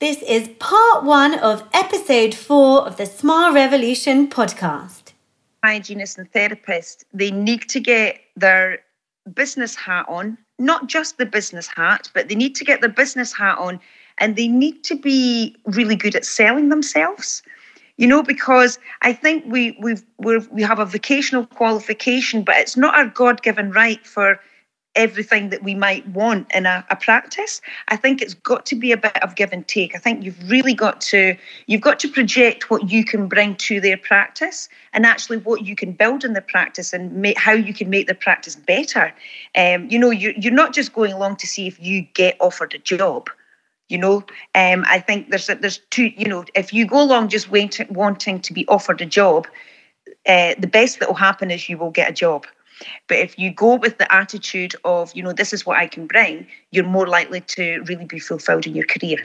This is part one of episode four of the Smile Revolution podcast. Hygienists and therapists, they need to get their business hat on, not just the business hat, but they need to get their business hat on and they need to be really good at selling themselves you know because i think we we we have a vocational qualification but it's not our god-given right for everything that we might want in a, a, practice i think it's got to be a bit of give and take. I think you've really got to you've got to project what you can bring to their practice and actually what you can build in the practice and make, how you can make the practice better. Um, you know you're, you're not just going along to see if you get offered a job you know? Um, i think there's there's two you know if you go along just waiting, wanting to be offered a job uh, the best that will happen is you will get a job but if you go with the attitude of you know this is what i can bring you're more likely to really be fulfilled in your career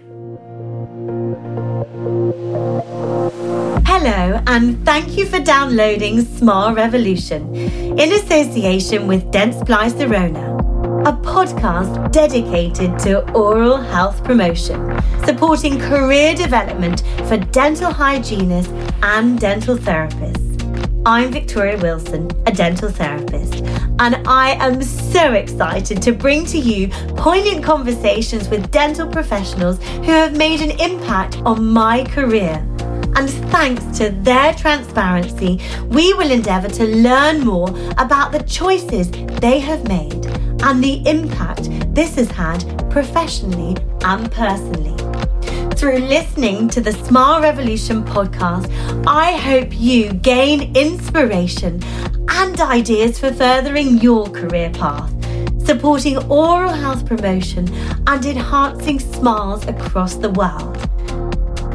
Hello, and thank you for downloading Smile Revolution in association with Dentsply Sirona a podcast dedicated to oral health promotion, supporting career development for dental hygienists and dental therapists. I'm Victoria Wilson, a dental therapist, and I am so excited to bring to you poignant conversations with dental professionals who have made an impact on my career. And thanks to their transparency, we will endeavour to learn more about the choices they have made and the impact this has had professionally and personally. Through listening to the Smile Revolution podcast, I hope you gain inspiration and ideas for furthering your career path, supporting oral health promotion and enhancing smiles across the world.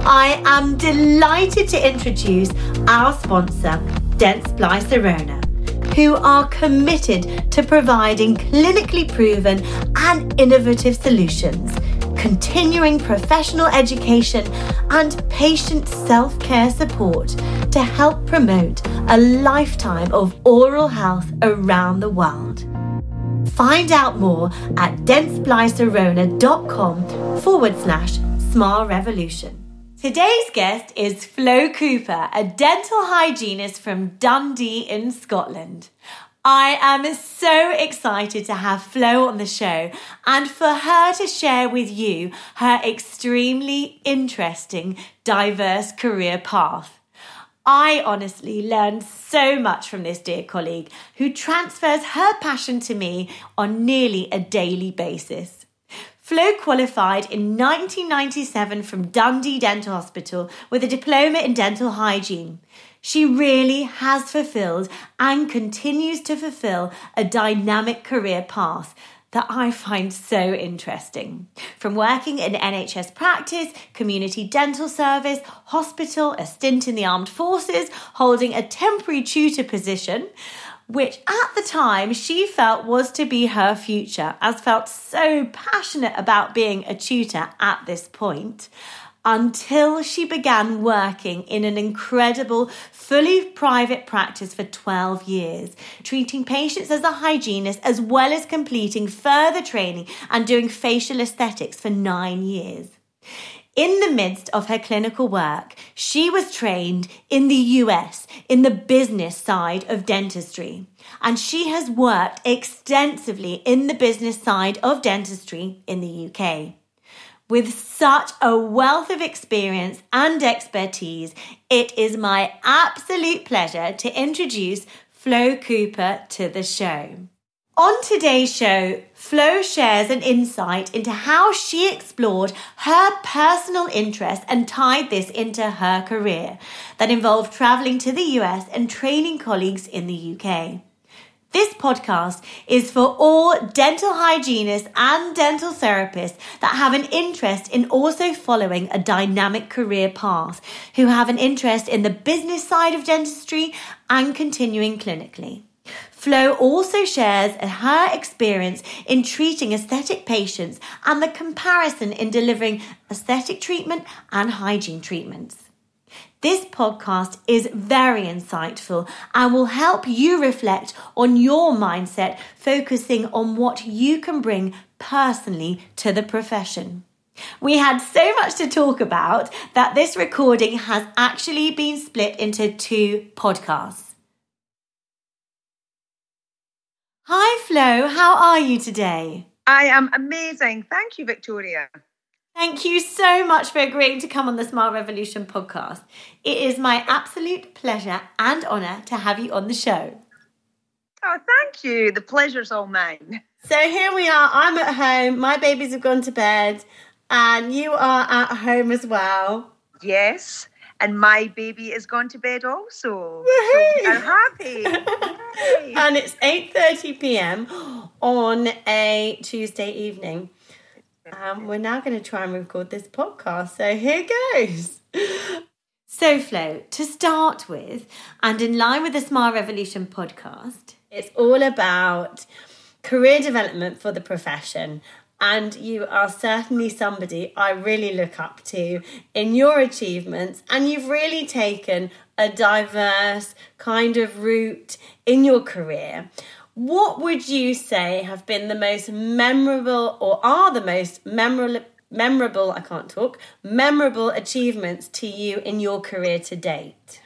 I am delighted to introduce our sponsor, Dentsply Sirona who are committed to providing clinically proven and innovative solutions, continuing professional education, and patient self care support to help promote a lifetime of oral health around the world. Find out more at dentsplysirona.com forward slash smile revolution. Today's guest is Flo Cooper, a dental hygienist from Dundee in Scotland. I am so excited to have Flo on the show and for her to share with you her extremely interesting, diverse career path. I honestly learned so much from this dear colleague who transfers her passion to me on nearly a daily basis. Flo qualified in 1997 from Dundee Dental Hospital with a diploma in dental hygiene. She really has fulfilled and continues to fulfill a dynamic career path that I find so interesting. From working in NHS practice, community dental service, hospital, a stint in the armed forces, holding a temporary tutor position, which at the time she felt was to be her future, as felt so passionate about being a tutor at this point, until she began working in an incredible, fully private practice for 12 years, treating patients as a hygienist as well as completing further training and doing facial aesthetics for nine years. In the midst of her clinical work, she was trained in the US in the business side of dentistry, and she has worked extensively in the business side of dentistry in the UK. With such a wealth of experience and expertise, it is my absolute pleasure to introduce Flo Cooper to the show. On today's show, Flo shares an insight into how she explored her personal interests and tied this into her career that involved traveling to the US and training colleagues in the UK. This podcast is for all dental hygienists and dental therapists that have an interest in also following a dynamic career path, who have an interest in the business side of dentistry and continuing clinically. Flo also shares her experience in treating aesthetic patients and the comparison in delivering aesthetic treatment and hygiene treatments. This podcast is very insightful and will help you reflect on your mindset, focusing on what you can bring personally to the profession. We had so much to talk about that this recording has actually been split into two podcasts. Hi, Flo, how are you today? I am amazing. Thank you, Victoria. Thank you so much for agreeing to come on the Smile Revolution podcast. It is my absolute pleasure and honour to have you on the show. Oh, thank you. The pleasure's all mine. So here we are. I'm at home. My babies have gone to bed, and you are at home as well. Yes. And my baby is gone to bed also. So I'm happy. and it's 8:30 p.m. on a Tuesday evening. Um, we're now going to try and record this podcast. So here goes. So, Flo, to start with, and in line with the Smile Revolution podcast, it's all about career development for the profession. And you are certainly somebody I really look up to in your achievements. And you've really taken a diverse kind of route in your career. What would you say have been the most memorable or are the most memorable memorable I can't talk memorable achievements to you in your career to date?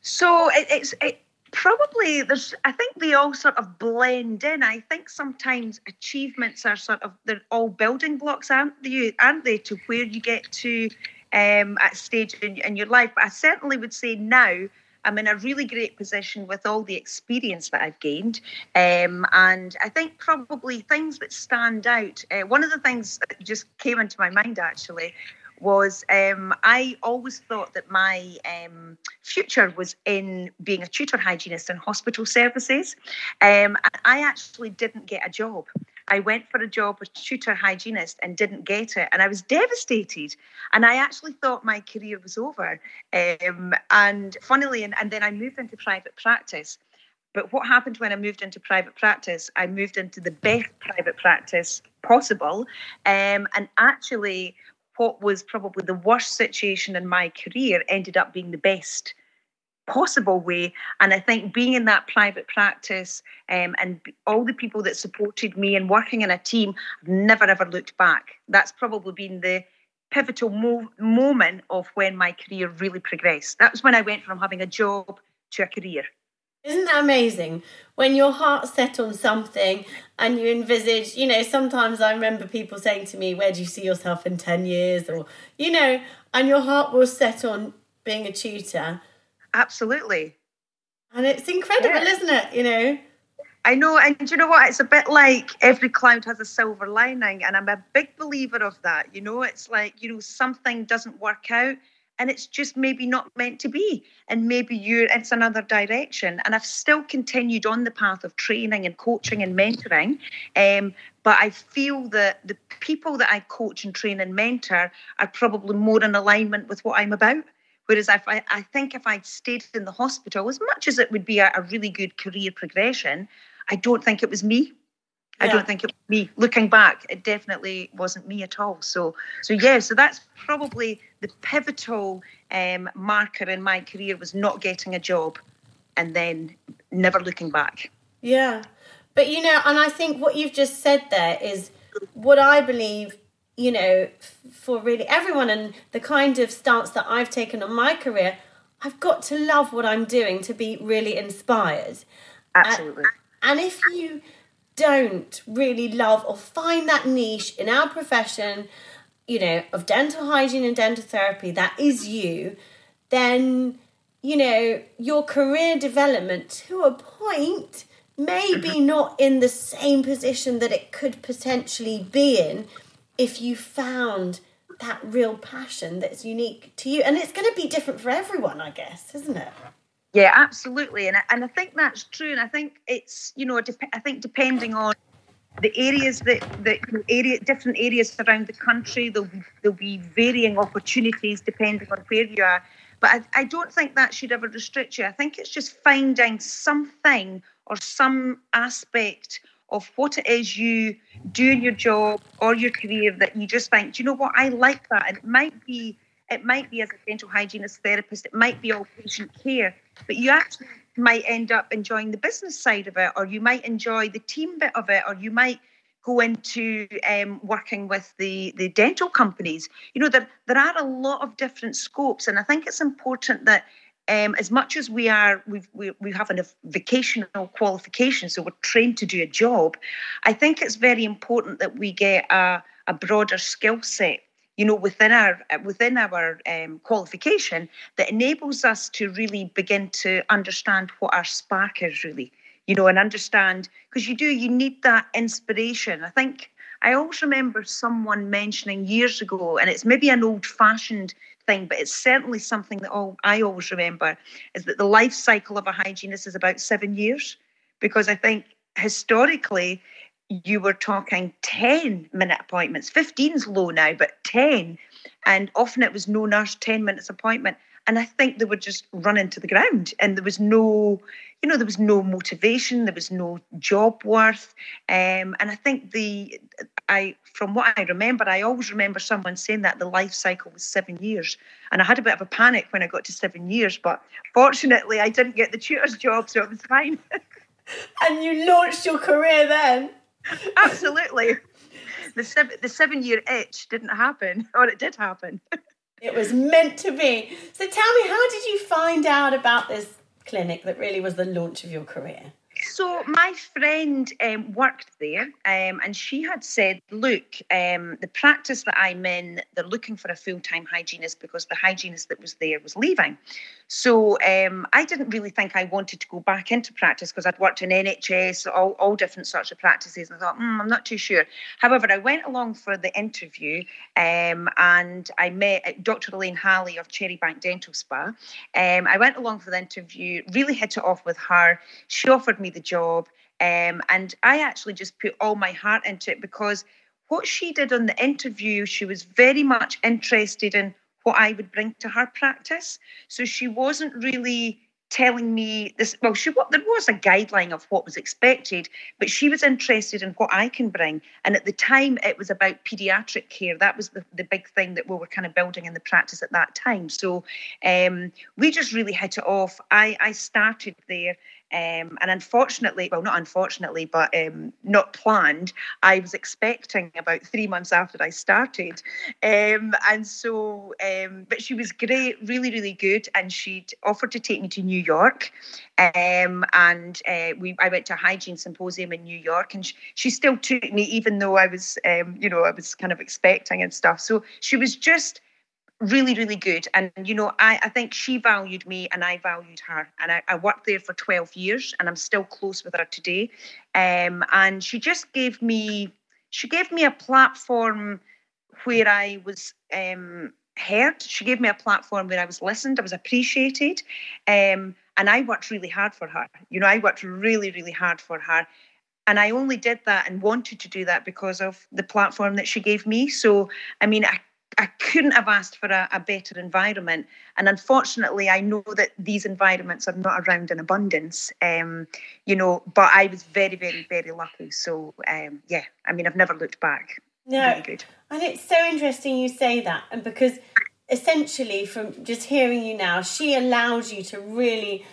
So it, it's it, probably there's I think they all sort of blend in. I think sometimes achievements are sort of they're all building blocks, aren't they? Aren't they to where you get to um, at stage in, in your life? But I certainly would say now I'm in a really great position with all the experience that I've gained. Um, and I think probably things that stand out, uh, one of the things that just came into my mind actually was um, I always thought that my um, future was in being a tutor hygienist in hospital services. Um, I actually didn't get a job. I went for a job as tutor hygienist and didn't get it. And I was devastated. And I actually thought my career was over. Um, and funnily, and, and then I moved into private practice. But what happened when I moved into private practice? I moved into the best private practice possible. Um, and actually, what was probably the worst situation in my career ended up being the best possible way. And I think being in that private practice um, and all the people that supported me and working in a team, I've never ever looked back. That's probably been the pivotal mo- moment of when my career really progressed. That was when I went from having a job to a career. Isn't that amazing? When your heart's set on something and you envisage, you know, sometimes I remember people saying to me, Where do you see yourself in 10 years? Or, you know, and your heart was set on being a tutor Absolutely. And it's incredible, yeah. isn't it? You know? I know, and you know what? It's a bit like every cloud has a silver lining, and I'm a big believer of that. You know, it's like, you know, something doesn't work out and it's just maybe not meant to be. And maybe you're it's another direction. And i've still continued on the path of training and coaching and mentoring um, but i feel that the people that i coach and train and mentor are probably more in alignment with what i'm about. Whereas if I, I think if I'd stayed in the hospital, as much as it would be a, a really good career progression, I don't think it was me. Yeah. I don't think it was me. Looking back, it definitely wasn't me at all. So, so yeah, so that's probably the pivotal um, marker in my career was not getting a job, and then never looking back. Yeah, but you know, and I think what you've just said there is what I believe you know, for really everyone and the kind of stance that I've taken on my career, I've got to love what I'm doing to be really inspired. Absolutely. And, and if you don't really love or find that niche in our profession, you know, of dental hygiene and dental therapy, that is you, then, you know, your career development to a point may be not in the same position that it could potentially be in if you found that real passion that's unique to you. And it's going to be different for everyone, I guess, isn't it? Yeah, absolutely. And I, and I think that's true. And I think it's, you know, I think depending on the areas that, that area, different areas around the country, there'll, there'll be varying opportunities depending on where you are. But I, I don't think that should ever restrict you. I think it's just finding something or some aspect of what it is you do in your job or your career that you just think, do you know what, I like that. And it might be it might be as a dental hygienist therapist, it might be all patient care, but you actually might end up enjoying the business side of it, or you might enjoy the team bit of it, or you might go into um, working with the, the dental companies. You know, there, there are a lot of different scopes, and I think it's important that um, as much as we are, we've, we, we have a vocational qualification, so we're trained to do a job, I think it's very important that we get a, a broader skill set you know within our within our um, qualification that enables us to really begin to understand what our spark is really you know and understand because you do you need that inspiration i think i always remember someone mentioning years ago and it's maybe an old fashioned thing, but it's certainly something that all I always remember is that the life cycle of a hygienist is about seven years. Because I think historically, you were talking 10 minute appointments. 15 is low now, but 10. And often it was no nurse, 10 minutes appointment. And I think they were just running to the ground and there was no, you know, there was no motivation, there was no job worth. Um, and I think the, I, from what I remember, I always remember someone saying that the life cycle was seven years. And I had a bit of a panic when I got to seven years, but fortunately I didn't get the tutor's job, so it was fine. and you launched your career then? Absolutely. The seven, the seven year itch didn't happen, or it did happen. It was meant to be. So tell me, how did you find out about this clinic that really was the launch of your career? So my friend um, worked there, um, and she had said, "Look, um, the practice that I'm in, they're looking for a full-time hygienist because the hygienist that was there was leaving." So um, I didn't really think I wanted to go back into practice because I'd worked in NHS, all, all different sorts of practices, and I thought, mm, I'm not too sure. However, I went along for the interview, um, and I met Dr. Elaine Halley of Cherrybank Dental Spa. Um, I went along for the interview, really hit it off with her. She offered me the job. Um, and I actually just put all my heart into it because what she did on the interview, she was very much interested in what I would bring to her practice. So she wasn't really telling me this well she what there was a guideline of what was expected but she was interested in what i can bring. And at the time it was about pediatric care. That was the, the big thing that we were kind of building in the practice at that time. So um, we just really hit it off. I i started there um, and unfortunately, well, not unfortunately, but um, not planned, I was expecting about three months after I started. Um, and so, um, but she was great, really, really good. And she'd offered to take me to New York. Um, and uh, we, I went to a hygiene symposium in New York, and she, she still took me, even though I was, um, you know, I was kind of expecting and stuff. So she was just really, really good. And, you know, I, I think she valued me and I valued her. And I, I worked there for 12 years and I'm still close with her today. Um, and she just gave me, she gave me a platform where I was um, heard. She gave me a platform where I was listened, I was appreciated. Um, and I worked really hard for her. You know, I worked really, really hard for her. And I only did that and wanted to do that because of the platform that she gave me. So, I mean, I I couldn't have asked for a, a, better environment. And unfortunately, I know that these environments are not around in abundance, um, you know, but I was very, very, very lucky. So, um, yeah, I mean, I've never looked back. No. Really good. And it's so interesting you say that. And because essentially, from just hearing you now, she allows you to really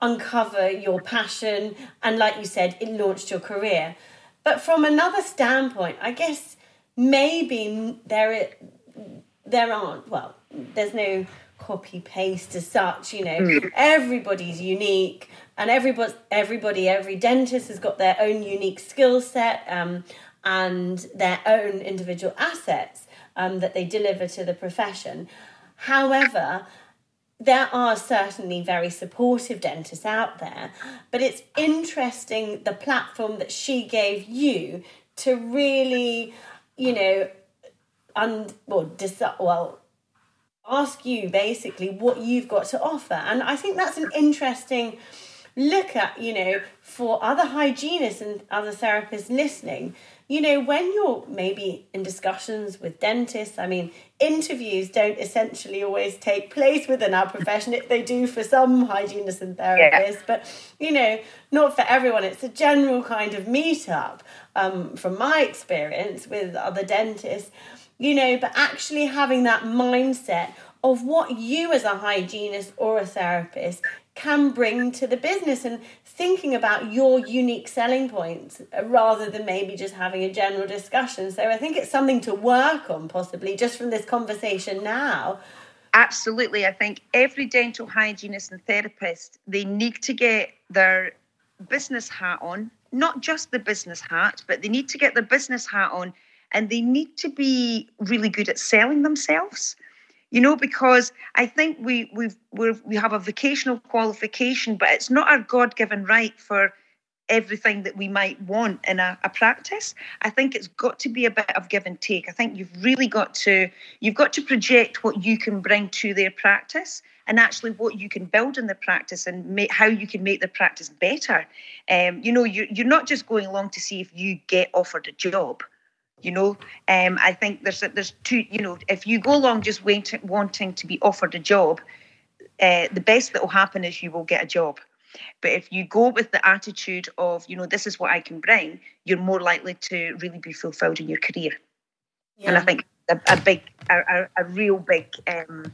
uncover your passion. And like you said, it launched your career. But from another standpoint, I guess maybe there there aren't well there's no copy paste as such you know mm. everybody's unique and everybody everybody every dentist has got their own unique skill set um, and their own individual assets um, that they deliver to the profession however there are certainly very supportive dentists out there, but it's interesting the platform that she gave you to really, you know, and well, dis- well, ask you basically what you've got to offer. And I think that's an interesting look at, you know, for other hygienists and other therapists listening. You know, when you're maybe in discussions with dentists, I mean, interviews don't essentially always take place within our profession. They do for some hygienists and therapists, yeah. but, you know, not for everyone. It's a general kind of meetup um, from my experience with other dentists you know, but actually having that mindset of what you as a hygienist or a therapist can bring to the business and thinking about your unique selling points rather than maybe just having a general discussion. So I think it's something to work on possibly just from this conversation now. Absolutely. I think every dental hygienist and therapist, they need to get their business hat on, not just the business hat, but they need to get their business hat on and they need to be really good at selling themselves you know because i think we we we have a vocational qualification but it's not our god-given right for everything that we might want in a, a, practice. I think it's got to be a bit of give and take. I think you've really got to you've got to project what you can bring to their practice and actually what you can build in the practice and make, how you can make the practice better. Um, you know you're, you're not just going along to see if you get offered a job you know, um, I think there's there's two. You know, if you go along just waiting, wanting to be offered a job, uh, the best that will happen is you will get a job. But if you go with the attitude of, you know, this is what I can bring, you're more likely to really be fulfilled in your career. Yeah. And I think a, a big, a, a, real big um,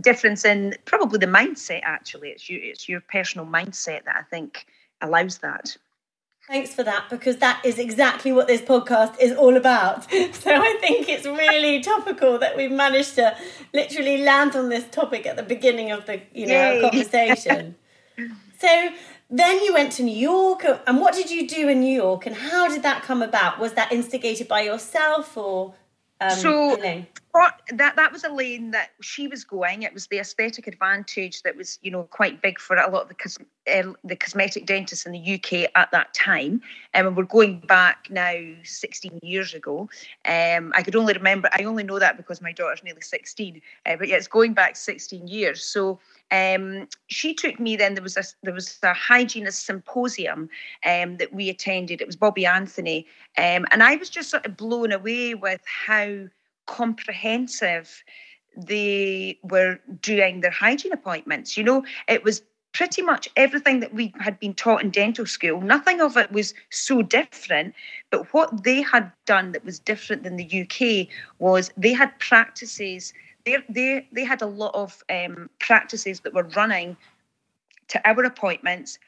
difference in probably the mindset. Actually, it's you, it's your personal mindset that I think allows that. Thanks for that because that is exactly what this podcast is all about. So I think it's really topical that we've managed to literally land on this topic at the beginning of the you know conversation. so then you went to New York and what did you do in New York and how did that come about? Was that instigated by yourself or um, so you know? That that was a lane that she was going. It was the aesthetic advantage that was, you know, quite big for a lot of the cos- uh, the cosmetic dentists in the UK at that time. Um, and we're going back now 16 years ago. Um, I could only remember. I only know that because my daughter's nearly 16. Uh, but yeah, it's going back 16 years. So um, she took me then there was a there was a hygienist symposium um, that we attended it was bobby anthony um, and i was just sort of blown away with how comprehensive they were doing their hygiene appointments you know it was pretty much everything that we had been taught in dental school. Nothing of it was so different, but what they had done that was different than the UK was they had practices they they they had a lot of um, practices that were running to our appointments,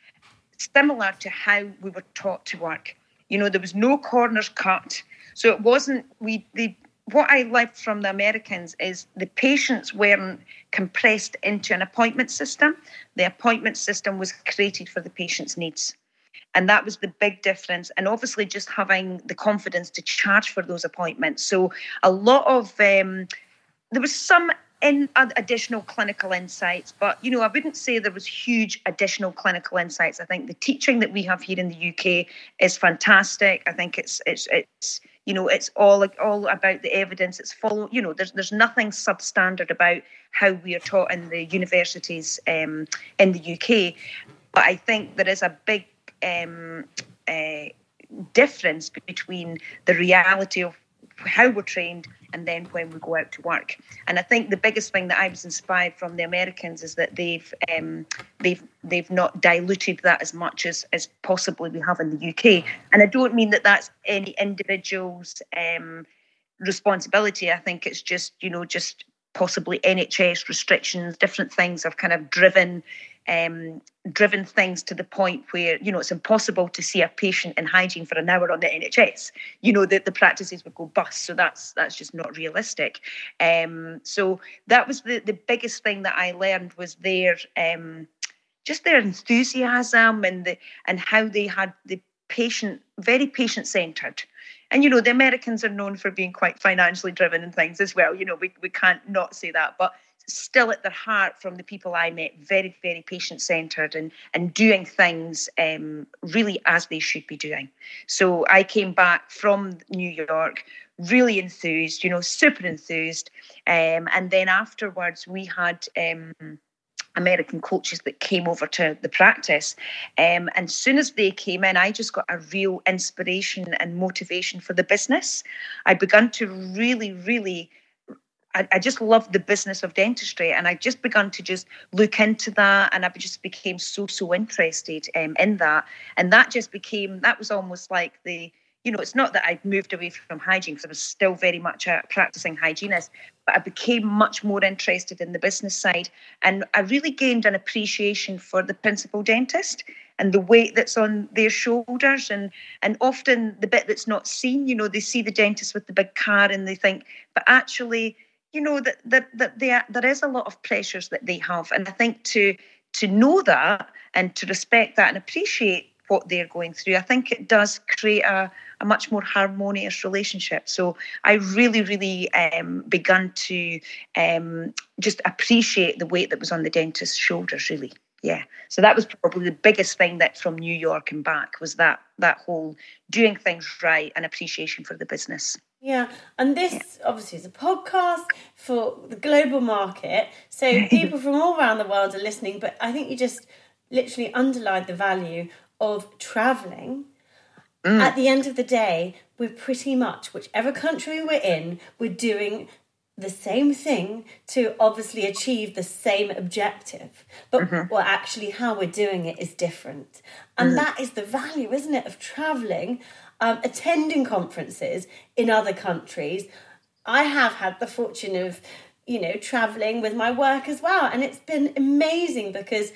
similar to how we were taught to work. You know, there was no corners cut, so it wasn't we the. What I liked from the Americans is the patients weren't compressed into an appointment system. The appointment system was created for the patient's needs. And that was the big difference. And obviously, just having the confidence to charge for those appointments. So, a lot of um, there was some in additional clinical insights, but you know, I wouldn't say there was huge additional clinical insights. I think the teaching that we have here in the UK is fantastic. I think it's it's it's you know it's all all about the evidence. It's follow you know there's there's nothing substandard about how we are taught in the universities um, in the UK, but I think there is a big um, uh, difference between the reality of how we're trained and then when we go out to work. And I think the biggest thing that I was inspired from the Americans is that they've um, they've they've not diluted that as much as as possibly we have in the UK. And I don't mean that that's any individual's um, responsibility. I think it's just you know just possibly NHS restrictions, different things have kind of driven um, driven things to the point where you know it's impossible to see a patient in hygiene for an hour on the NHS. You know that the practices would go bust, so that's that's just not realistic. Um, so that was the the biggest thing that I learned was their um, just their enthusiasm and the and how they had the patient very patient centered and you know the americans are known for being quite financially driven and things as well you know we, we can't not say that but still at their heart from the people I met, very, very patient centered and, and doing things um, really as they should be doing. So I came back from New York really enthused, you know, super enthused. Um, and then afterwards, we had. Um, American coaches that came over to the practice. Um, and as soon as they came in, I just got a real inspiration and motivation for the business. I began to really, really I, I, just loved the business of dentistry and I just begun to just look into that and I just became so so interested um, in that and that just became that was almost like the you know, it's not that I moved away from hygiene because I was still very much a practicing hygienist, but I became much more interested in the business side. And I really gained an appreciation for the principal dentist and the weight that's on their shoulders and and often the bit that's not seen you know they see the dentist with the big car and they think but actually you know that that, that there there is a lot of pressures that they have and i think to to know that and to respect that and appreciate what they're going through i think it does create a a much more harmonious relationship. So I really, really um, begun to um, just appreciate the weight that was on the dentist's shoulders. Really, yeah. So that was probably the biggest thing that from New York and back was that that whole doing things right and appreciation for the business. Yeah, and this yeah. obviously is a podcast for the global market. So people from all around the world are listening, but I think you just literally underlined the value of traveling Mm. At the end of the day, we're pretty much, whichever country we're in, we're doing the same thing to obviously achieve the same objective. But mm-hmm. well, actually, how we're doing it is different. And mm. that is the value, isn't it, of traveling, um, attending conferences in other countries. I have had the fortune of, you know, traveling with my work as well. And it's been amazing because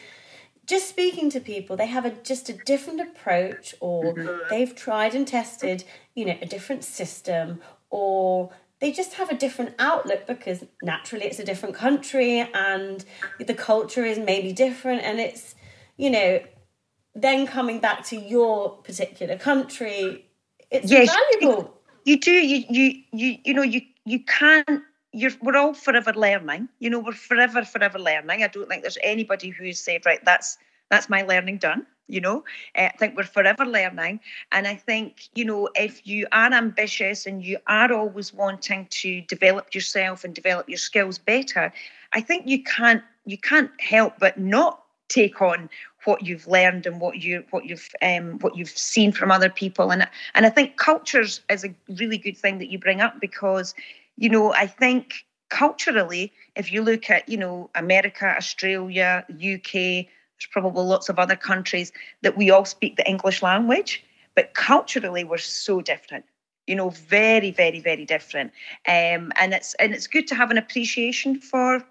just speaking to people they have a just a different approach or mm-hmm. they've tried and tested you know a different system or they just have a different outlook because naturally it's a different country and the culture is maybe different and it's you know then coming back to your particular country it's yes, valuable you do you you you you know you you can't you're, we're all forever learning. You know, we're forever, forever learning. I don't think there's anybody who's said, right, that's that's my learning done. You know, uh, I think we're forever learning, and I think you know if you are ambitious and you are always wanting to develop yourself and develop your skills better, I think you can't you can't help but not take on what you've learned and what you what you've um, what you've seen from other people and and I think cultures is a really good thing that you bring up because you know, I think culturally, if you look at, you know, America, Australia, UK, there's probably lots of other countries that we all speak the English language, but culturally we're so different. You know, very, very, very different. Um, and it's and it's good to have an appreciation for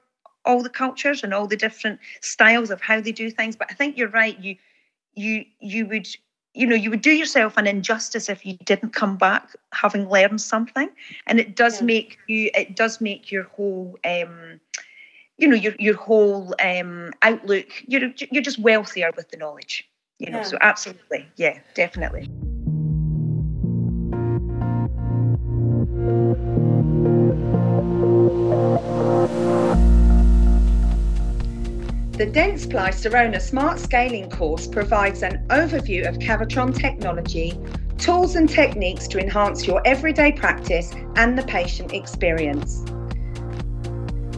all the cultures and all the different styles of how they do things. But I think you're right. You you you would you know you would do yourself an injustice if you didn't come back having learned something and it does yeah. make you it does make your whole um you know your your whole um outlook you're you're just wealthier with the knowledge you know yeah. so absolutely yeah definitely Dentsply Sirona Smart Scaling course provides an overview of Cavitron technology, tools and techniques to enhance your everyday practice and the patient experience.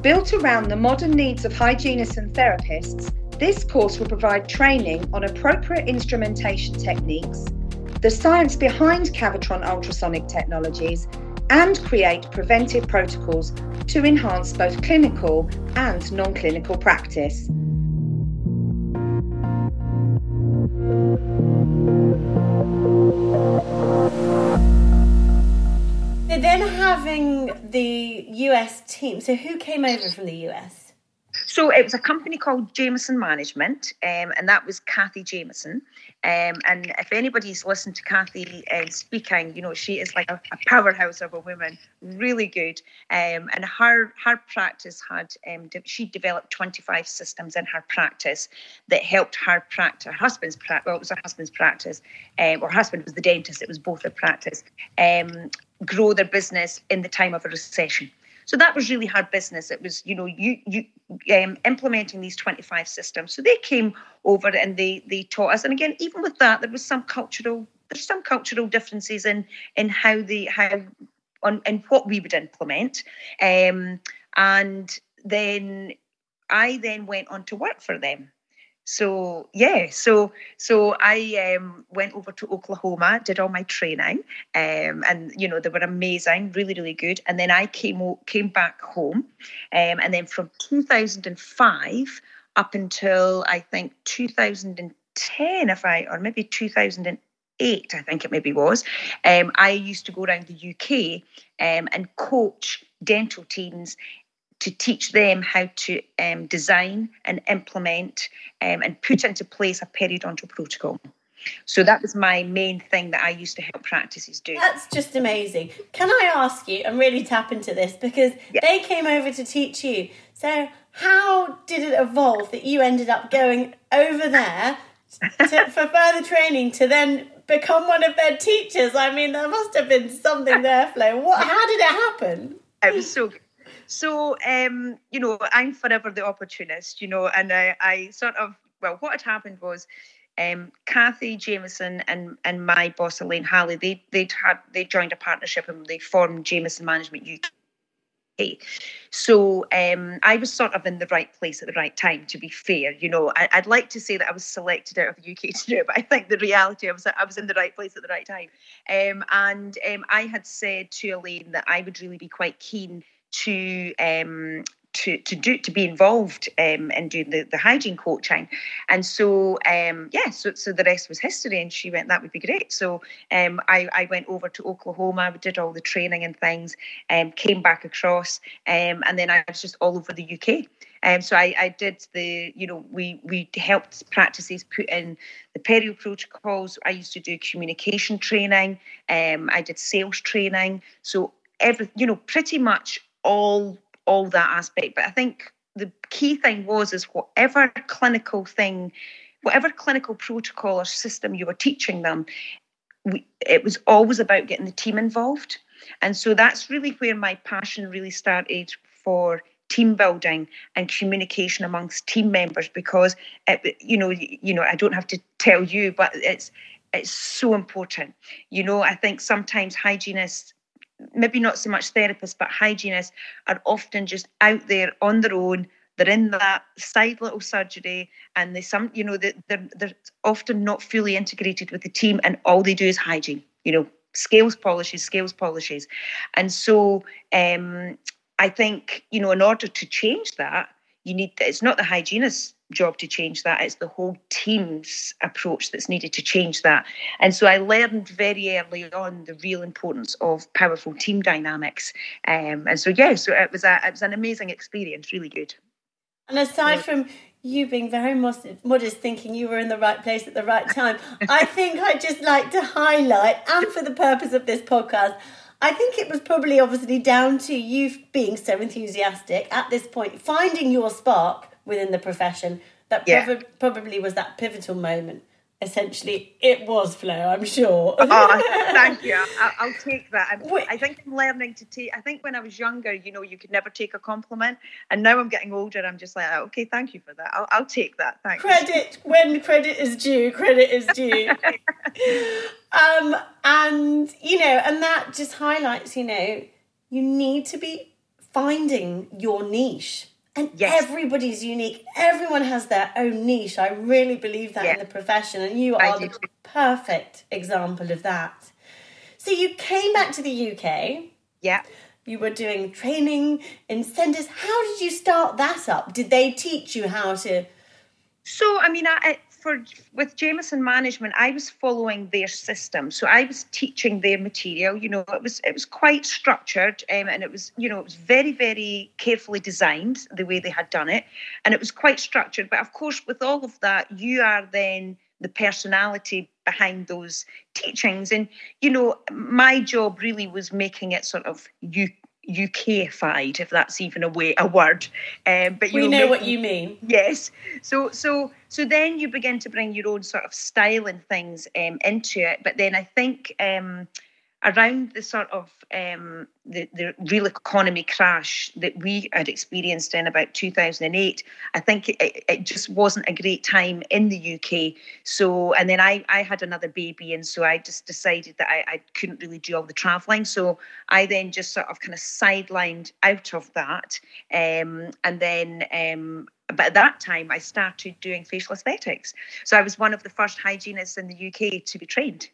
Built around the modern needs of hygienists and therapists, this course will provide training on appropriate instrumentation techniques, the science behind Cavitron ultrasonic technologies, and create preventive protocols to enhance both clinical and non clinical practice. US team, so who came over from the US? So it was a company called Jameson Management, um, and that was Kathy Jameson. Um, and if anybody's listened to Kathy uh, speaking, you know she is like a, a, powerhouse of a woman, really good. Um, and her her practice had um, de- she developed 25 systems in her practice that helped her practice, her husband's practice. Well, it was her husband's practice, um, her husband was the dentist. It was both their practice. Um, grow their business in the time of a recession. So that was really hard business. It was, you know, you you um, implementing these 25 systems. So they came over and they they taught us. And again, even with that, there was some cultural there's some cultural differences in in how they how on and what we would implement. Um, and then I then went on to work for them so yeah so so i um, went over to oklahoma did all my training um, and you know they were amazing really really good. And then i came came back home um, and then from 2005 up until i think 2010 if i or maybe 2008 I think it maybe was, um, I used to go around the UK um, and coach dental teams to teach them how to um, design and implement um, and put into place a periodontal protocol. So that was my main thing that I used to help practices do. That's just amazing. Can I ask you and really tap into this because yeah. they came over to teach you. So how did it evolve that you ended up going over there to, for further training to then become one of their teachers? I mean, there must have been something there, Flo. What? How did it happen? It was so so, um, you know, I'm forever the opportunist, you know, and I, I sort of, well, what had happened was um, Kathy Jameson and, and my boss Elaine Halley, they they'd had they joined a partnership and they formed Jameson Management UK. So um, I was sort of in the right place at the right time. To be fair, you know, I, would like to say that I was selected out of the UK to do it, but I think the reality I was I was in the right place at the right time. Um, and um, I had said to Elaine that I would really be quite keen to um, to to do to be involved um, in doing the, the hygiene coaching, and so um, yeah, so so the rest was history. And she went, that would be great. So um, I I went over to Oklahoma, we did all the training and things, um, came back across, um, and then I was just all over the UK. Um, so I, I did the, you know, we we helped practices put in the perio protocols. I used to do communication training. Um, I did sales training. So every, you know, pretty much all all that aspect. But I think the key thing was is whatever clinical thing, whatever clinical protocol or system you were teaching them, we, it was always about getting the team involved. And so that's really where my passion really started for team building and communication amongst team members because it, you know you know I don't have to tell you but it's it's so important you know I think sometimes hygienists maybe not so much therapists, but hygienists are often just out there on their own. They're in that side little surgery, and they some, you know, they're they're often not fully integrated with the team, and all they do is hygiene. You know, scales polishes, scales polishes, and so um, I think you know, in order to change that, you need. It's not the hygienist job to change that. It's the whole team's approach that's needed to change that. And so I learned very early on the real importance of powerful team dynamics. Um, and so yeah, so it was a it was an amazing experience, really good. And aside yeah. from you being very modest, thinking you were in the right place at the right time, I think I'd just like to highlight, and for the purpose of this podcast. I think it was probably obviously down to you being so enthusiastic at this point, finding your spark, within the profession. That yeah. prob- probably was that pivotal moment. Essentially, it was Flo. I'm sure. oh, thank you. I'll, I'll take that. i think I'm learning to take. I think when I was younger, you know, you could never take a compliment, and now I'm getting older. I'm just like, oh, okay, thank you for that. I'll, I'll take that. Thanks. Credit when credit is due. Credit is due. um, and you know, and that just highlights, you know, you need to be finding your niche and yes. everybody's unique. Everyone has their own niche. I really believe that yeah. in the profession, and you are the perfect example of that. So you came back to the UK. Yeah. You were doing training in centres. How did you start that up? Did they teach you how to? So I mean, I, for with Jameson Management, I was following their system, so I was teaching their material. You know, it was it was quite structured, um, and it was you know it was very very carefully designed the way they had done it, and it was quite structured. But of course, with all of that, you are then the personality behind those teachings, and you know, my job really was making it sort of you UKified, if that's even a way a word. Um, but we know, know what you mean. Yes. So so so then you begin to bring your own sort of style and things um, into it. But then I think um, around the sort of um, the, the real economy crash that we had experienced in about 2008, I think it, it just wasn't a great time in the UK. So, and then I, I had another baby, and so I just decided that I, I couldn't really do all the travelling. So I then just sort of kind of sidelined out of that. Um, and then um, but at that time I started doing facial aesthetics. So I was one of the first hygienists in the UK to be trained.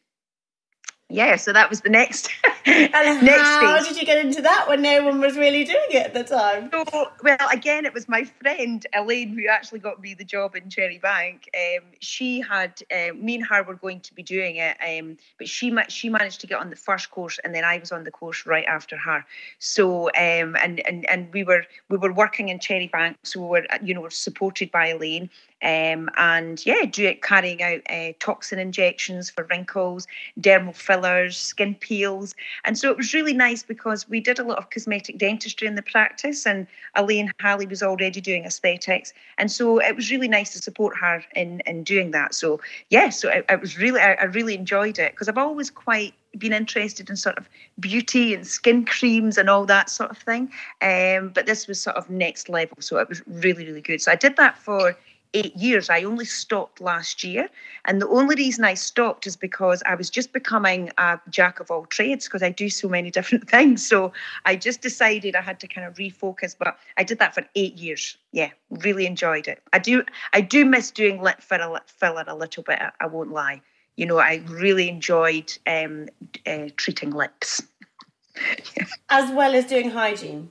Yeah, so that was the next and next how did you get into that when no one was really doing it at the time? So, well, again, it was my friend Elaine who actually got me the job in Cherrybank. Um, she had uh, me and her were going to be doing it, um, but she she managed to get on the first course, and then I was on the course right after her. So, um, and and and we were we were working in Cherrybank, so we were you know supported by Elaine. Um, and yeah, do it carrying out uh, toxin injections for wrinkles, dermal fillers, skin peels. And so it was really nice because we did a lot of cosmetic dentistry in the practice, and Elaine Halley was already doing aesthetics. And so it was really nice to support her in, in doing that. So, yeah, so it, it was really, I, I really enjoyed it because I've always quite been interested in sort of beauty and skin creams and all that sort of thing. Um, but this was sort of next level. So it was really, really good. So I did that for eight years. I only stopped last year. And the only reason I stopped is because I was just becoming a jack of all trades because I do so many different things. So I just decided I had to kind of refocus. But I did that for eight years. Yeah, really enjoyed it. I do I do miss doing lip filler, filler a little bit, I won't lie. You know, I really enjoyed um, uh, treating lips. As well as doing hygiene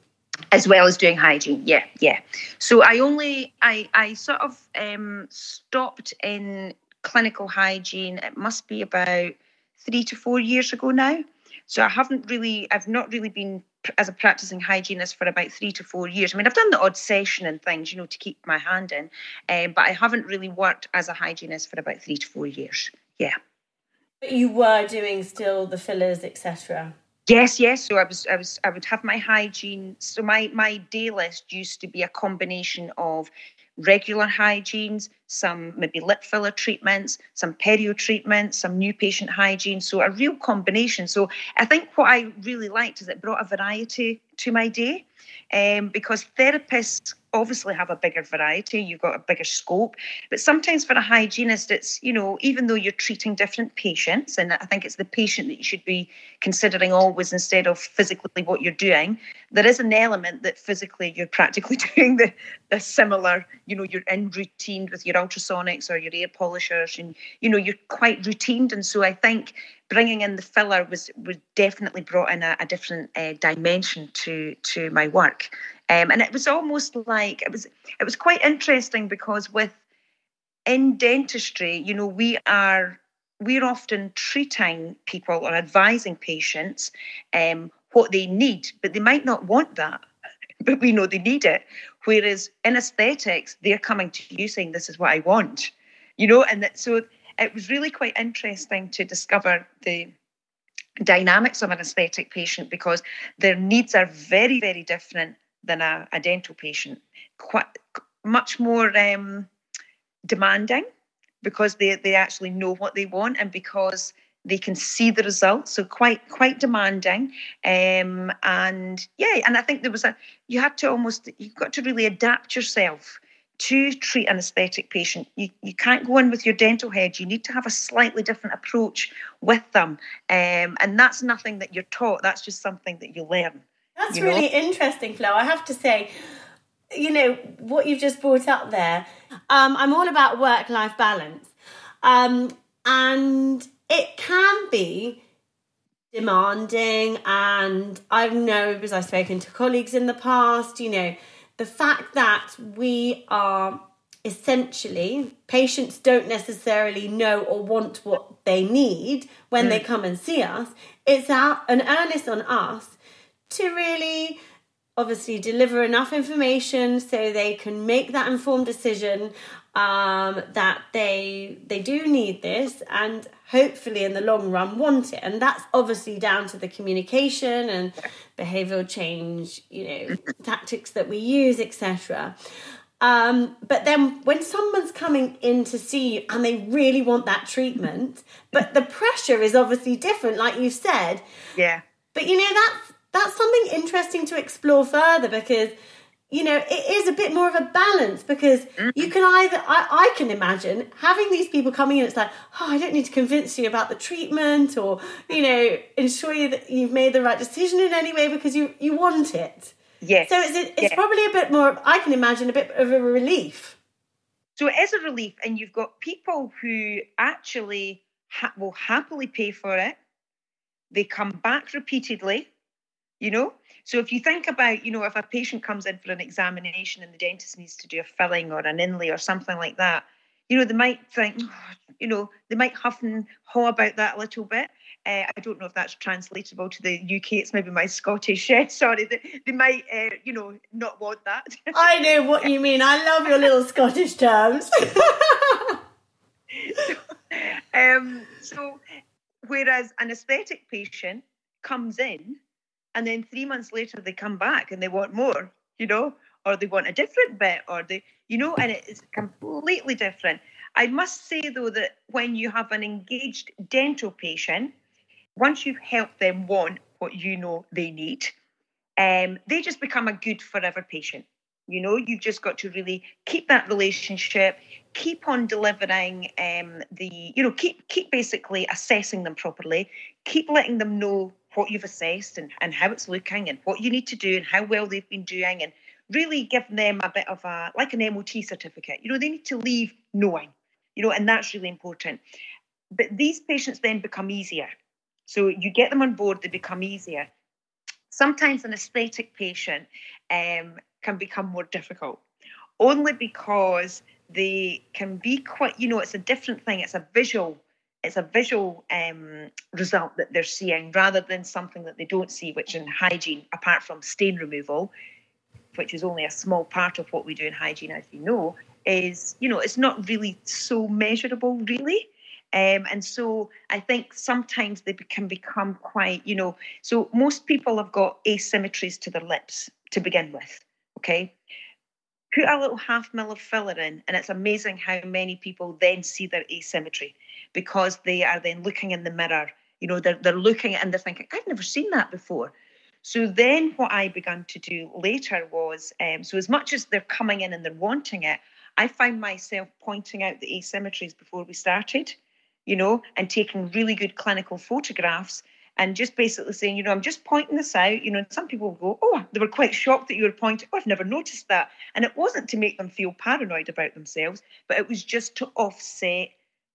as well as doing hygiene. Yeah yeah. So i only i i sort of um stopped in clinical hygiene. It must be about three to four years ago now. So i haven't really i've not really been as a practicing hygienist for about three to four years. I mean i've done the odd session and things you know to keep my hand in um, but i haven't really worked as a hygienist for about three to four years. Yeah. But you were doing still the fillers etc Yes, yes. So I was, I was, I would have my hygiene. So my my day list used to be a combination of regular hygienes, some maybe lip filler treatments, some perio treatments, some new patient hygiene. So a real combination. So I think what I really liked is it brought a variety to my day, um, because therapists obviously have a bigger variety, you've got a bigger scope. But sometimes for a hygienist, it's, you know, even though you're treating different patients, and I think it's the patient that you should be considering always instead of physically what you're doing, there is an element that physically you're practically doing the, the similar, you know, you're in routine with your ultrasonics or your air polishers, and, you know, you're quite routined. And so I think bringing in the filler was was definitely brought in a, a different uh, dimension to to my work um, and it was almost like it was it was quite interesting because with in dentistry you know we are we're often treating people or advising patients um, what they need but they might not want that but we know they need it whereas in aesthetics they're coming to you saying this is what i want you know and that, so it was really quite interesting to discover the dynamics of an aesthetic patient because their needs are very, very different than a, a dental patient. Quite much more um, demanding because they, they actually know what they want and because they can see the results so quite quite demanding um, and yeah and i think there was a you had to almost you've got to really adapt yourself to treat an aesthetic patient. You, you can't go in with your dental head. You need to have a slightly different approach with them. Um, and that's nothing that you're taught, that's just something that you learn. That's really know? interesting, Flo. I have to say, you know, what you've just brought up there. Um, I'm all about work life balance. Um, and it can be demanding. And I know because I've spoken to colleagues in the past, you know, the fact that we are essentially patients don't necessarily know or want what they need when mm. they come and see us it's our, an earnest on us to really obviously deliver enough information so they can make that informed decision um, that they they do need this and hopefully in the long run want it. And that's obviously down to the communication and behavioral change you know tactics that we use etc um, but then when someone's coming in to see you and they really want that treatment but the pressure is obviously different like you said. Yeah. But you know that's that's something interesting to explore further because you know it is a bit more of a balance because you mm. can either I, I can imagine having these people coming in it's like oh i don't need to convince you about the treatment or you know ensure you that you've made the right decision in any way because you you want it yes so it's, it's yes. probably a bit more i can imagine a bit of a relief so it is a relief and you've got people who actually ha- will happily pay for it they come back repeatedly, you know. So if you think about, you know, if a patient comes in for an examination and the dentist needs to do a filling or an inlay or something like that, you know, they might think, oh, you know, they might huff and haw about that a little bit. Uh, I don't know if that's translatable to the UK. It's maybe my Scottish. Uh, sorry, they, they might, uh, you know, not want that. I know what you mean. I love your little Scottish terms. um, so, whereas an aesthetic patient comes in and then three months later they come back and they want more, you know, or they want a different bit, or they, you know, and it's completely different. I must say though that when you have an engaged dental patient, once you've helped them want what you know they need, um, they just become a good forever patient. You know, you've just got to really keep that relationship, keep on delivering um, the, you know, keep keep basically assessing them properly, keep letting them know what you've assessed and, and how it's looking and what you need to do and how well they've been doing and really give them a bit of a like an MOT certificate. You know, they need to leave knowing, you know, and that's really important. But these patients then become easier. So you get them on board, they become easier. Sometimes an aesthetic patient um, can become more difficult, only because they can be quite, you know, it's a different thing. It's a visual, it's a visual um, result that they're seeing rather than something that they don't see, which in hygiene, apart from stain removal, which is only a small part of what we do in hygiene, as you know, is, you know, it's not really so measurable, really. Um, and so I think sometimes they can become quite, you know, so most people have got asymmetries to their lips to begin with. Okay. Put a little half mil of filler in, and it's amazing how many people then see their asymmetry because they are then looking in the mirror. You know, they're, they're looking and they're thinking, I've never seen that before. So then what I began to do later was um, so as much as they're coming in and they're wanting it, I found myself pointing out the asymmetries before we started, you know, and taking really good clinical photographs and just basically saying, you know, I'm just pointing this out. You know, some people go, oh, they were quite shocked that you were pointing. Oh, I've never noticed that. And it wasn't to make them feel paranoid about themselves, but it was just to offset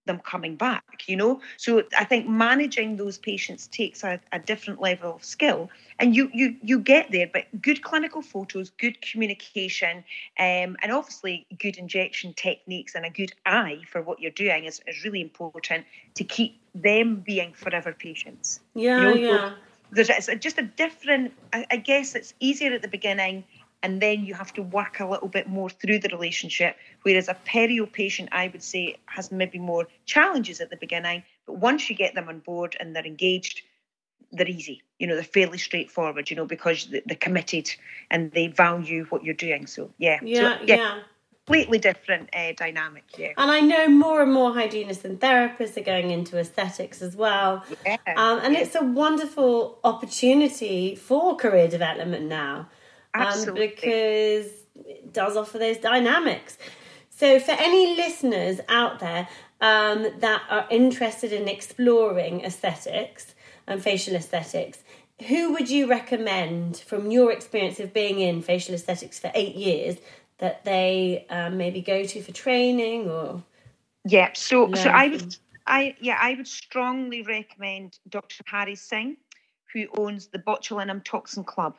them coming back, you know? So I think managing those patients takes a, a, different level of skill. And you you you get there, but good clinical photos, good communication, um, and obviously good injection techniques and a good eye for what you're doing is, is really important to keep them being forever patients. Yeah, you know? yeah. There's it's just a different I, I guess it's easier at the beginning and then you have to work a little bit more through the relationship. Whereas a perio patient, I would say, has maybe more challenges at the beginning, but once you get them on board and they're engaged, they're easy. You know, they're fairly straightforward. You know, because they're committed and they value what you're doing. So yeah, yeah, so, yeah. yeah completely different uh, dynamic yeah. And I know more and more hygienists and therapists are going into aesthetics as well. Yeah, um, and yeah. it's a wonderful opportunity for career development now um, because it does offer those dynamics. So, for any listeners out there um, that are interested in exploring aesthetics and facial aesthetics, who would you recommend from your experience of being in facial aesthetics for eight years that they um, maybe go to for training or? Yeah, so so I would I yeah I would strongly recommend Dr. Harry Singh, who owns the Botulinum Toxin Club.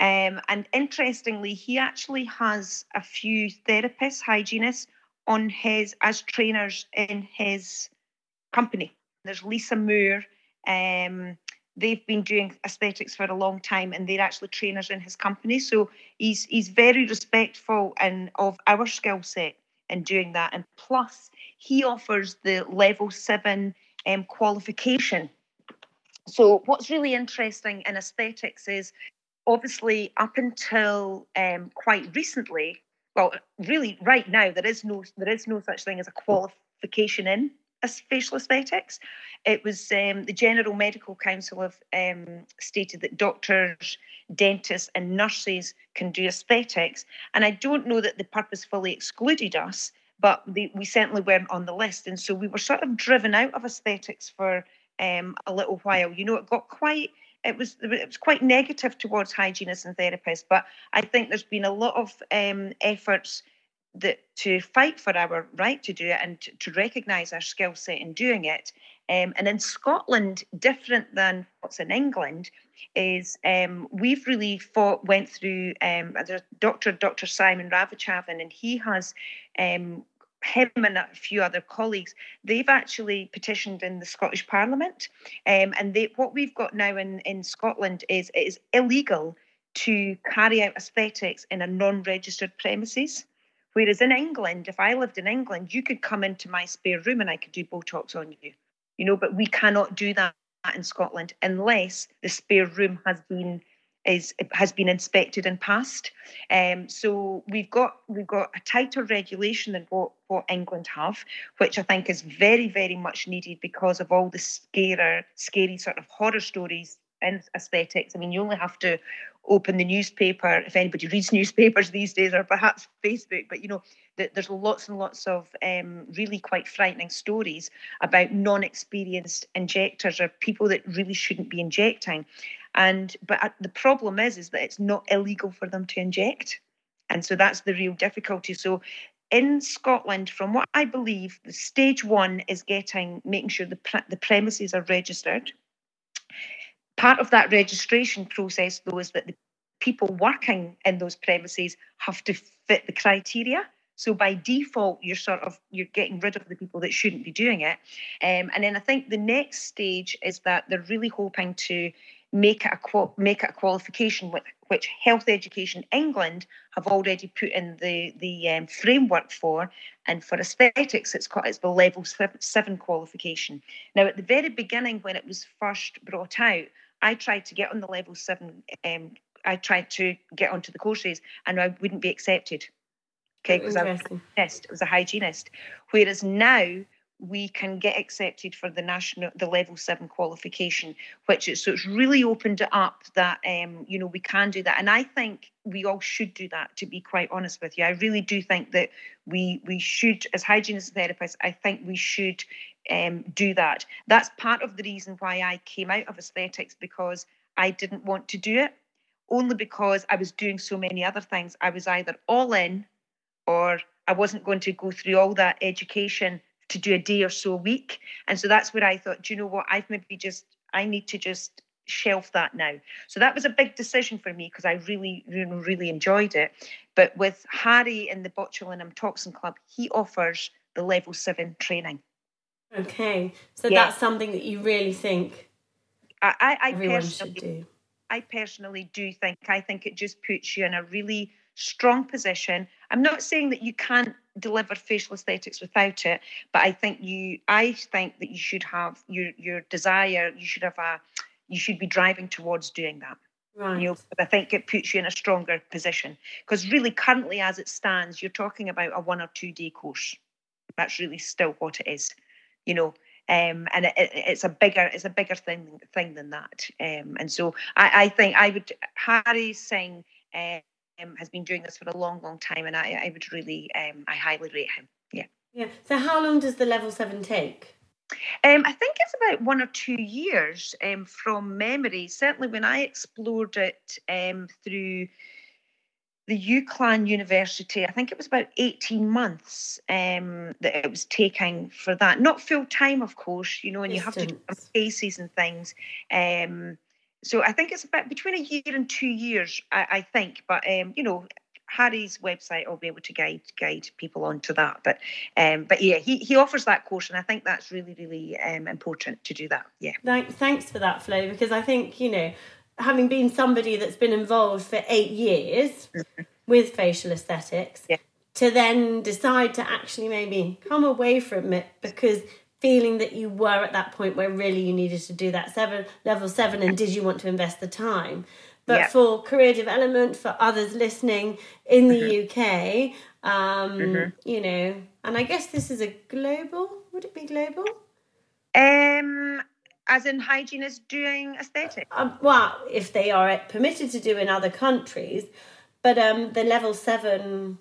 Um, and interestingly, he actually has a few therapists, hygienists on his as trainers in his company. There's Lisa Moore. Um, they've been doing aesthetics for a long time, and they're actually trainers in his company. So he's he's very respectful and of our skill set in doing that. And plus, he offers the level seven um, qualification. So what's really interesting in aesthetics is obviously, up until um, quite recently, well, really, right now, there is no there is no such thing as a qualification in as facial aesthetics. It was um, the General Medical Council have um, stated that doctors, dentists, and nurses can do aesthetics, and I don't know that they purposefully excluded us, but we certainly weren't on the list, and so we were sort of driven out of aesthetics for um, a little while. You know, it got quite it was it was quite negative towards hygienists and therapists. But I think there's been a lot of um, efforts that to fight for our right to do it and to, to recognise our skill set in doing it. Um, and in Scotland, different than what's in England, is um, we've really fought, went through um, Dr. Dr. Simon Ravichandran, and he has um, him and a few other colleagues, they've actually petitioned in the Scottish Parliament. Um, and they, what we've got now in, in Scotland is it is illegal to carry out aesthetics in a non registered premises. Whereas in England, if I lived in England, you could come into my spare room and I could do Botox on you. You know, but we cannot do that in Scotland unless the spare room has been is has been inspected and passed. Um, so we've got we've got a tighter regulation than what, what England have, which I think is very very much needed because of all the scary scary sort of horror stories in aesthetics. I mean, you only have to open the newspaper if anybody reads newspapers these days, or perhaps Facebook. But you know, there's lots and lots of um, really quite frightening stories about non-experienced injectors or people that really shouldn't be injecting. And but uh, the problem is, is that it's not illegal for them to inject, and so that's the real difficulty. So in Scotland, from what I believe, the stage one is getting making sure the pre- the premises are registered. Part of that registration process, though, is that the people working in those premises have to fit the criteria. So by default, you're sort of you're getting rid of the people that shouldn't be doing it. Um, and then I think the next stage is that they're really hoping to make it a make it a qualification which, which Health Education England have already put in the the um, framework for, and for aesthetics it's called it's the level seven qualification. Now at the very beginning when it was first brought out, I tried to get on the level seven. Um, I tried to get onto the courses and I wouldn't be accepted. Okay, because I was a hygienist. It was a hygienist. Whereas now we can get accepted for the national the level seven qualification which is so it's really opened it up that um you know we can do that and i think we all should do that to be quite honest with you i really do think that we we should as hygienists and therapists i think we should um, do that that's part of the reason why i came out of aesthetics because i didn't want to do it only because i was doing so many other things i was either all in or i wasn't going to go through all that education to do a day or so a week. And so that's where I thought, do you know what? I've maybe just, I need to just shelf that now. So that was a big decision for me because I really, really, enjoyed it. But with Harry in the Botulinum Toxin Club, he offers the level seven training. Okay. So yeah. that's something that you really think I, I, I everyone should do. I personally do think I think it just puts you in a really strong position. I'm not saying that you can't deliver facial aesthetics without it, but I think you I think that you should have your your desire, you should have a you should be driving towards doing that. Right. You know, I think it puts you in a stronger position. Because really currently as it stands, you're talking about a one or two day course. That's really still what it is. You know, um, and it, it, it's a bigger it's a bigger thing thing than that. Um, and so I, I think I would Harry Singh um, has been doing this for a long, long time, and I, I would really, um, I highly rate him. Yeah. Yeah. So, how long does the level seven take? Um, I think it's about one or two years um, from memory. Certainly, when I explored it um, through the UCLan University, I think it was about 18 months um, that it was taking for that. Not full time, of course, you know, and Distance. you have to do cases and things. Um, so I think it's about between a year and two years, I, I think. But um, you know, Harry's website will be able to guide guide people onto that. But um, but yeah, he, he offers that course, and I think that's really really um, important to do that. Yeah. Thanks for that, Flo, because I think you know, having been somebody that's been involved for eight years mm-hmm. with facial aesthetics, yeah. to then decide to actually maybe come away from it because feeling that you were at that point where really you needed to do that seven level seven and did you want to invest the time but yeah. for career development for others listening in the mm-hmm. uk um, mm-hmm. you know and i guess this is a global would it be global um as in hygienists doing aesthetic um, well if they are permitted to do in other countries but um the level seven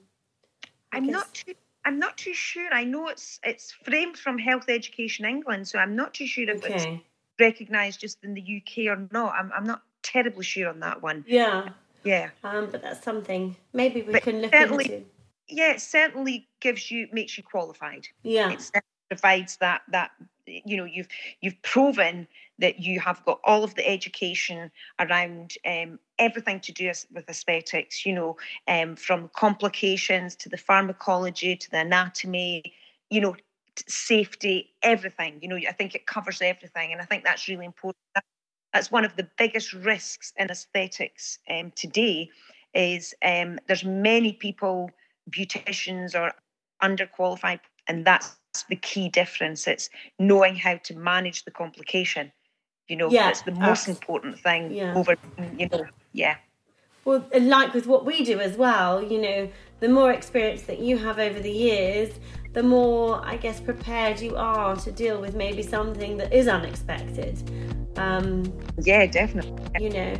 I am not too I'm not too sure. I know it's it's framed from Health Education England, so I'm not too sure if okay. it's recognised just in the UK or not. I'm I'm not terribly sure on that one. Yeah. Yeah. Um, but that's something maybe we but can look into. Yeah, it certainly gives you makes you qualified. Yeah. It provides that that you know you've you've proven that you have got all of the education around um, everything to do with aesthetics you know um, from complications to the pharmacology to the anatomy you know safety everything you know i think it covers everything and i think that's really important. That's one of the biggest risks in aesthetics um, today is um, there's many people beauticians or underqualified and that's the key difference. It's knowing how to manage the complication you know yeah, that's the most important thing yeah. over you know yeah. Well like with what we do as well you know the more experience that you have over the years the more i guess prepared you are to deal with maybe something that is unexpected. Um yeah definitely. you know.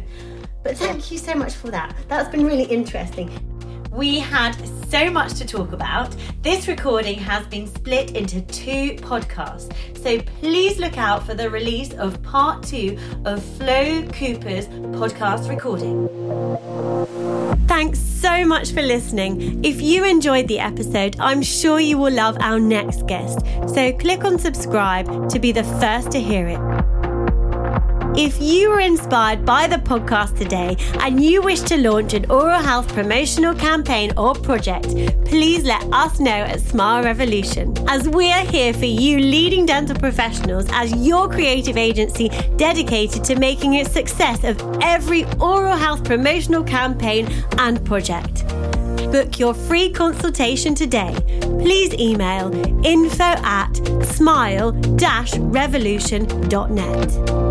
But thank you so much for that. That's been really interesting we had so much to talk about. This recording has been split into two podcasts, so please look out for the release of part two of Flo Cooper's podcast recording. Thanks so much for listening. If you enjoyed the episode, I'm sure you will love our next guest. So click on subscribe to be the first to hear it. If you were inspired by the podcast today and you wish to launch an oral health promotional campaign or project, please let us know at Smile Revolution, as we are here for you leading dental professionals as your creative agency dedicated to making a success of every oral health promotional campaign and project. Book your free consultation today. Please email info at smile-revolution.net.